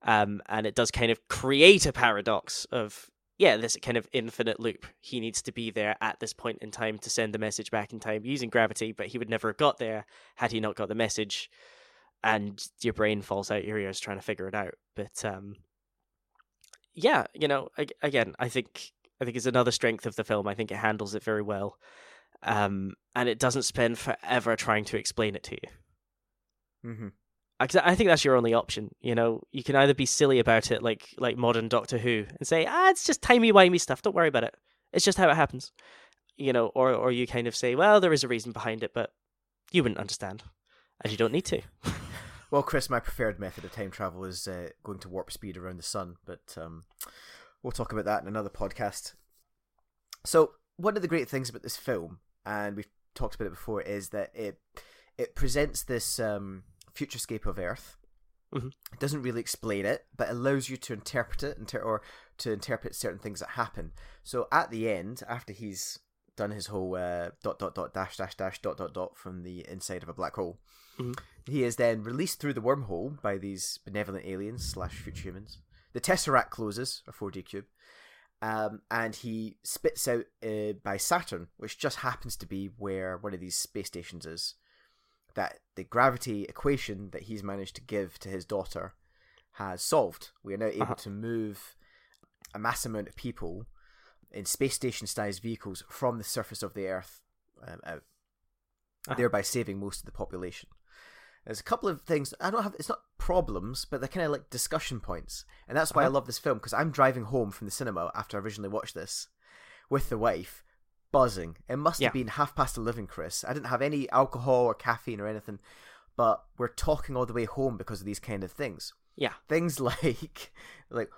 Um, and it does kind of create a paradox of yeah, this kind of infinite loop. He needs to be there at this point in time to send the message back in time using gravity, but he would never have got there had he not got the message. And your brain falls out your ears trying to figure it out. But um, yeah, you know, again, I think I think it's another strength of the film. I think it handles it very well, um, and it doesn't spend forever trying to explain it to you. Mm-hmm. I, think that's your only option. You know, you can either be silly about it, like like modern Doctor Who, and say, ah, it's just timey wimey stuff. Don't worry about it. It's just how it happens. You know, or or you kind of say, well, there is a reason behind it, but you wouldn't understand, and you don't need to. well, Chris, my preferred method of time travel is uh, going to warp speed around the sun, but um, we'll talk about that in another podcast. So, one of the great things about this film, and we've talked about it before, is that it it presents this um, futurescape of Earth. Mm-hmm. It doesn't really explain it, but allows you to interpret it inter- or to interpret certain things that happen. So at the end, after he's done his whole uh, dot dot dot dash dash dash dot dot dot from the inside of a black hole, mm-hmm. he is then released through the wormhole by these benevolent aliens slash future humans. The tesseract closes, a 4D cube, um, and he spits out uh, by Saturn, which just happens to be where one of these space stations is that the gravity equation that he's managed to give to his daughter has solved. We are now able uh-huh. to move a mass amount of people in space station sized vehicles from the surface of the Earth um, out, uh-huh. thereby saving most of the population. There's a couple of things I don't have. It's not problems, but they're kind of like discussion points, and that's why uh-huh. I love this film because I'm driving home from the cinema after I originally watched this with the wife, buzzing. It must have been half past eleven, Chris. I didn't have any alcohol or caffeine or anything, but we're talking all the way home because of these kind of things. Yeah, things like like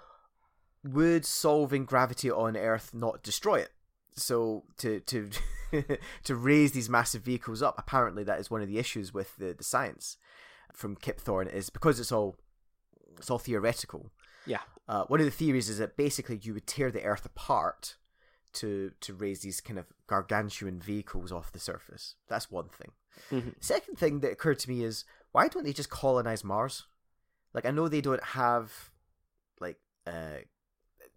would solving gravity on Earth not destroy it? So to to to raise these massive vehicles up, apparently that is one of the issues with the, the science from Kip Thorne is because it's all it's all theoretical. Yeah. Uh, one of the theories is that basically you would tear the Earth apart to to raise these kind of gargantuan vehicles off the surface. That's one thing. Mm-hmm. Second thing that occurred to me is why don't they just colonize Mars? Like I know they don't have like uh,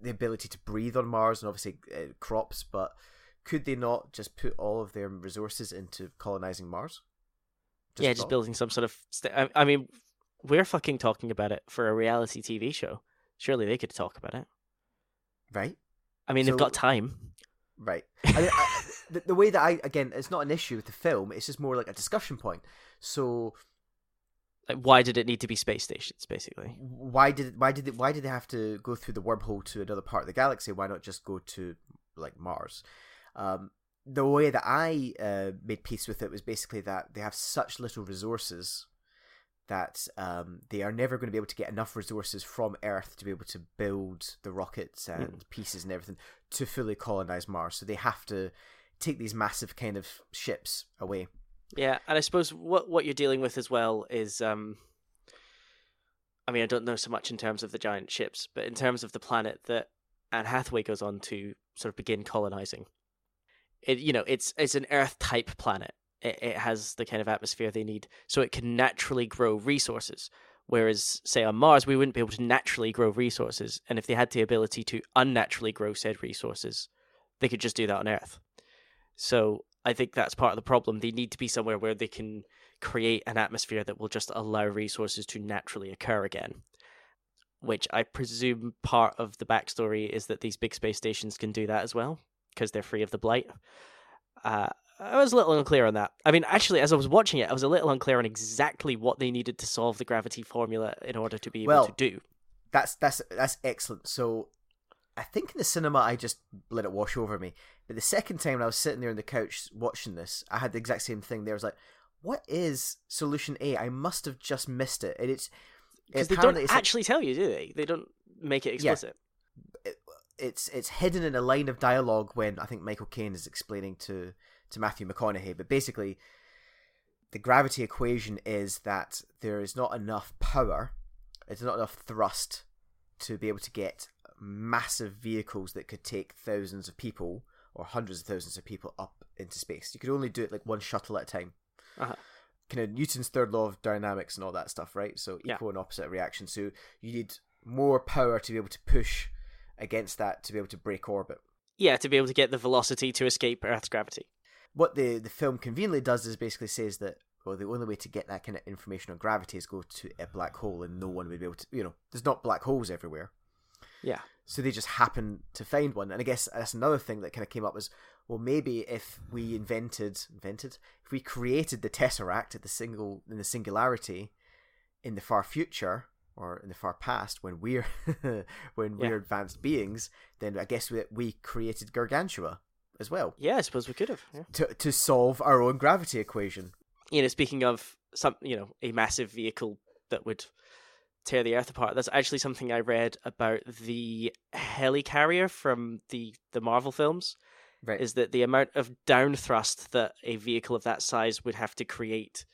the ability to breathe on Mars and obviously uh, crops, but could they not just put all of their resources into colonizing Mars? Just yeah, just building some sort of. St- I, I mean, we're fucking talking about it for a reality TV show. Surely they could talk about it, right? I mean, so, they've got time. Right. I mean, I, the, the way that I again, it's not an issue with the film. It's just more like a discussion point. So, like, why did it need to be space stations? Basically, why did why did it, why did they have to go through the wormhole to another part of the galaxy? Why not just go to like Mars? Um, the way that I uh, made peace with it was basically that they have such little resources that um, they are never going to be able to get enough resources from Earth to be able to build the rockets and mm. pieces and everything to fully colonize Mars. So they have to take these massive kind of ships away. Yeah, and I suppose what what you're dealing with as well is, um, I mean, I don't know so much in terms of the giant ships, but in terms of the planet that Anne Hathaway goes on to sort of begin colonizing. It you know it's it's an Earth type planet it, it has the kind of atmosphere they need, so it can naturally grow resources. Whereas, say on Mars, we wouldn't be able to naturally grow resources, and if they had the ability to unnaturally grow said resources, they could just do that on Earth. So I think that's part of the problem. They need to be somewhere where they can create an atmosphere that will just allow resources to naturally occur again. Which I presume part of the backstory is that these big space stations can do that as well, because they're free of the blight. Uh, I was a little unclear on that. I mean, actually, as I was watching it, I was a little unclear on exactly what they needed to solve the gravity formula in order to be able well, to do. That's that's that's excellent. So, I think in the cinema I just let it wash over me. But the second time when I was sitting there on the couch watching this, I had the exact same thing. There I was like, "What is solution A? I must have just missed it." And it's because they don't actually like, tell you, do they? They don't make it explicit. Yeah, it, it's it's hidden in a line of dialogue when I think Michael Caine is explaining to to Matthew McConaughey. But basically, the gravity equation is that there is not enough power, there's not enough thrust to be able to get massive vehicles that could take thousands of people or hundreds of thousands of people up into space. You could only do it like one shuttle at a time. Uh-huh. Kind of Newton's third law of dynamics and all that stuff, right? So Yeah. equal and opposite reaction. So you need more power to be able to push against that to be able to break orbit. Yeah, to be able to get the velocity to escape Earth's gravity. What the the film conveniently does is basically says that well the only way to get that kind of information on gravity is go to a black hole and no one would be able to you know there's not black holes everywhere. Yeah. So they just happen to find one. And I guess that's another thing that kind of came up was, well, maybe if we invented, invented, if we created the Tesseract at the single, in the singularity in the far future or in the far past when we're, when we're advanced beings, then I guess we, we created Gargantua as well Yeah, I suppose we could have. Yeah. to, to solve our own gravity equation. You know, speaking of some, you know, a massive vehicle that would tear the Earth apart. That's actually something I read about the helicarrier from the the Marvel films. Right. Is that the amount of down thrust that a vehicle of that size would have to create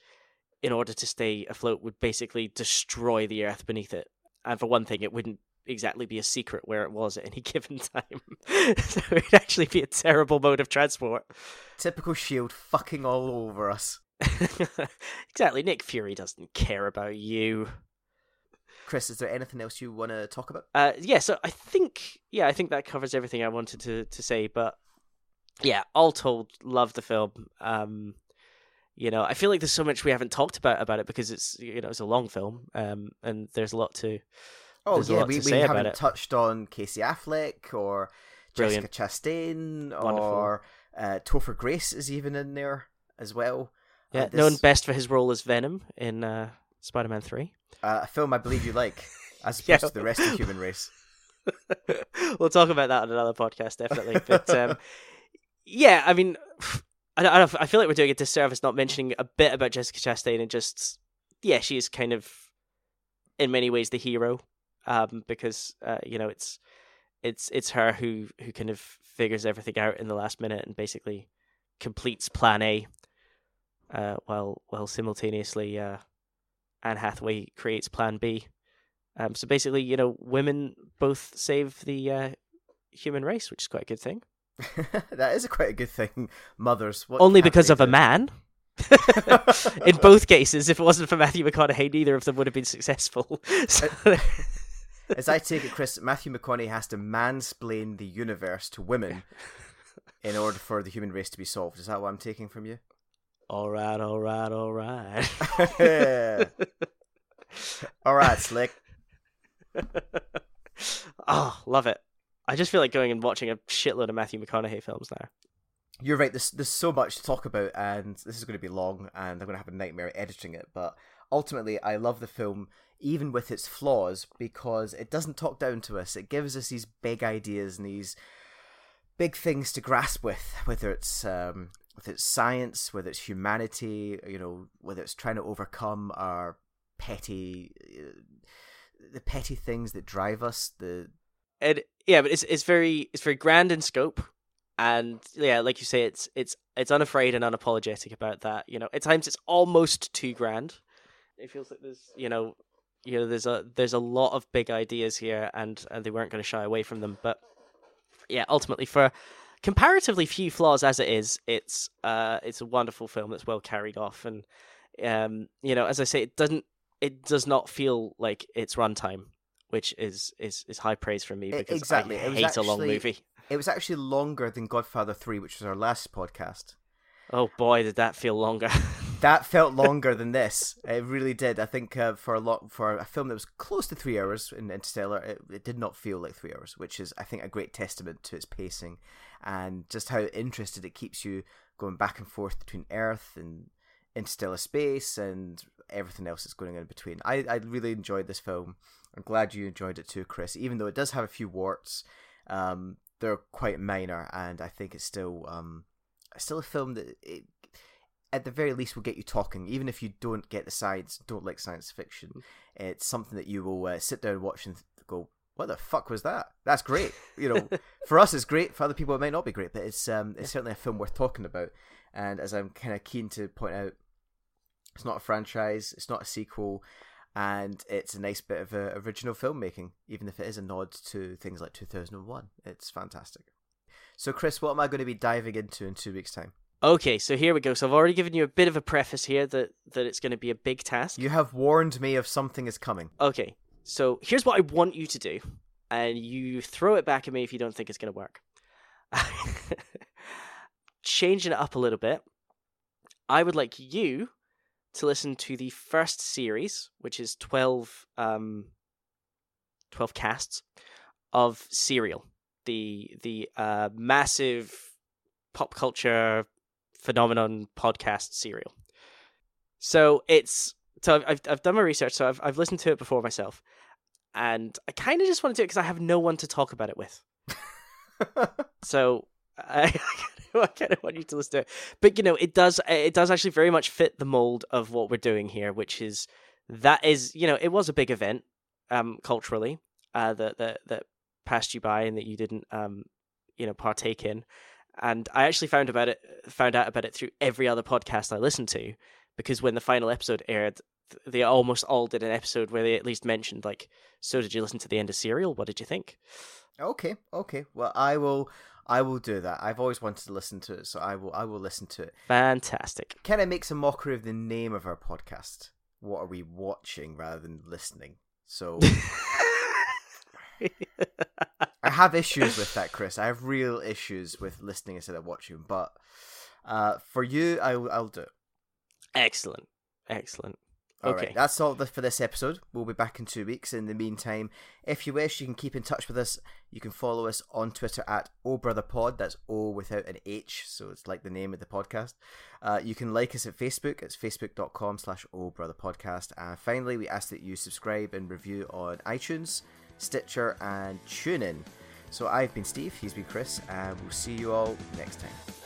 in order to stay afloat would basically destroy the Earth beneath it. And for one thing, it wouldn't exactly be a secret where it was at any given time. so it'd actually be a terrible mode of transport. Typical shield fucking all over us. exactly. Nick Fury doesn't care about you. Chris, is there anything else you want to talk about? Uh, yeah, so I think yeah, I think that covers everything I wanted to to say. But yeah, all told, love the film. Um, you know, I feel like there's so much we haven't talked about about it because it's you know it's a long film, um, and there's a lot to. Oh There's yeah, we, we haven't it. touched on Casey Affleck or Brilliant. Jessica Chastain Wonderful. or uh, Topher Grace is even in there as well. Uh, Yeah, this- known best for his role as Venom in uh, Spider-Man Three. uh, a film I believe you like, as opposed Yeah. to the rest of the human race. we'll talk about that on another podcast, definitely. But um, yeah, I mean, I, don't- I, I feel like we're doing a disservice not mentioning a bit about Jessica Chastain and just yeah, she is kind of in many ways the hero, um, because uh, you know it's it's it's her who who kind of figures everything out in the last minute and basically completes Plan A, uh, while while simultaneously uh, Anne Hathaway creates Plan B. Um, so basically, you know, women both save the uh, human race, which is quite a good thing. that is a quite a good thing. Mothers, what Only because of a man. In both cases, if it wasn't for Matthew McConaughey, neither of them would have been successful. So, As I take it, Chris, Matthew McConaughey has to mansplain the universe to women in order for the human race to be solved. Is that what I'm taking from you? all right, all right, all right. All right, Slick. oh, love it. I just feel like going and watching a shitload of Matthew McConaughey films now. You're right. There's there's so much to talk about, and this is going to be long, and I'm going to have a nightmare editing it. But ultimately, I love the film, even with its flaws, because it doesn't talk down to us. It gives us these big ideas and these big things to grasp with, whether it's um, whether it's science, whether it's humanity, you know, whether it's trying to overcome our petty, uh, the petty things that drive us, the And yeah, but it's it's very it's very grand in scope, and yeah, like you say, it's it's it's unafraid and unapologetic about that. You know, at times it's almost too grand. It feels like there's you know, you know, there's a there's a lot of big ideas here, and and they weren't going to shy away from them. But yeah, ultimately for comparatively few flaws as it is, it's uh it's a wonderful film that's well carried off, and um you know, as I say, it doesn't it does not feel like it's runtime which is is is high praise from me because exactly. I hate a long movie. It was actually longer than Godfather 3, which was our last podcast. Oh boy, did that feel longer. That felt longer than this. It really did. I think uh, for a lot for a film that was close to three hours in Interstellar, it, it did not feel like three hours, which is I think a great testament to its pacing and just how interested it keeps you going back and forth between Earth and interstellar space and everything else that's going on in between. I, I really enjoyed this film. I'm glad you enjoyed it too, Chris. Even though it does have a few warts, um, they're quite minor, and I think it's still um, still a film that it, at the very least will get you talking. Even if you don't get the science, don't like science fiction, it's something that you will uh, sit down and watch and go, "What the fuck was that?" That's great. You know, for us it's great. For other people it might not be great, but it's um, it's certainly a film worth talking about. And as I'm kind of keen to point out, it's not a franchise. It's not a sequel. and it's a nice bit of uh, original filmmaking, even if it is a nod to things like 2001. It's fantastic. So, Chris, what am I going to be diving into in two weeks' time? Okay, so here we go. So I've already given you a bit of a preface here that that it's going to be a big task. You have warned me of something is coming. Okay, so here's what I want you to do, and you throw it back at me if you don't think it's going to work. Changing it up a little bit, I would like you to listen to the first series, which is 12, um, 12 casts of Serial, the the uh, massive pop culture phenomenon podcast Serial. So it's so I've I've done my research, so I've I've listened to it before myself, and I kind of just want to do it because I have no one to talk about it with. so I, I kind of want you to listen to it, but you know it does it does actually very much fit the mold of what we're doing here, which is that is you know it was a big event um culturally uh that that that passed you by and that you didn't um you know partake in and I actually found about it found out about it through every other podcast I listened to because when the final episode aired they almost all did an episode where they at least mentioned like so did you listen to the end of serial? What did you think? Okay okay. Well i will i will do that. I've always wanted to listen to it so i will i will listen to it. Fantastic. Kind of makes a mockery of the name of our podcast? What are we watching rather than listening? So I have issues with that, Chris. I have real issues with listening instead of watching. But uh, for you, I'll, I'll do it. Excellent. Excellent. All okay. Right, that's all for this episode. We'll be back in two weeks. In the meantime, if you wish, you can keep in touch with us. You can follow us on Twitter at O Brother Pod. That's O without an H, so it's like the name of the podcast. Uh, you can like us at Facebook. It's facebook.com slash O Brother Podcast. And finally, we ask that you subscribe and review on iTunes. Stitcher, and TuneIn. So I've been Steve, he's been Chris, and we'll see you all next time.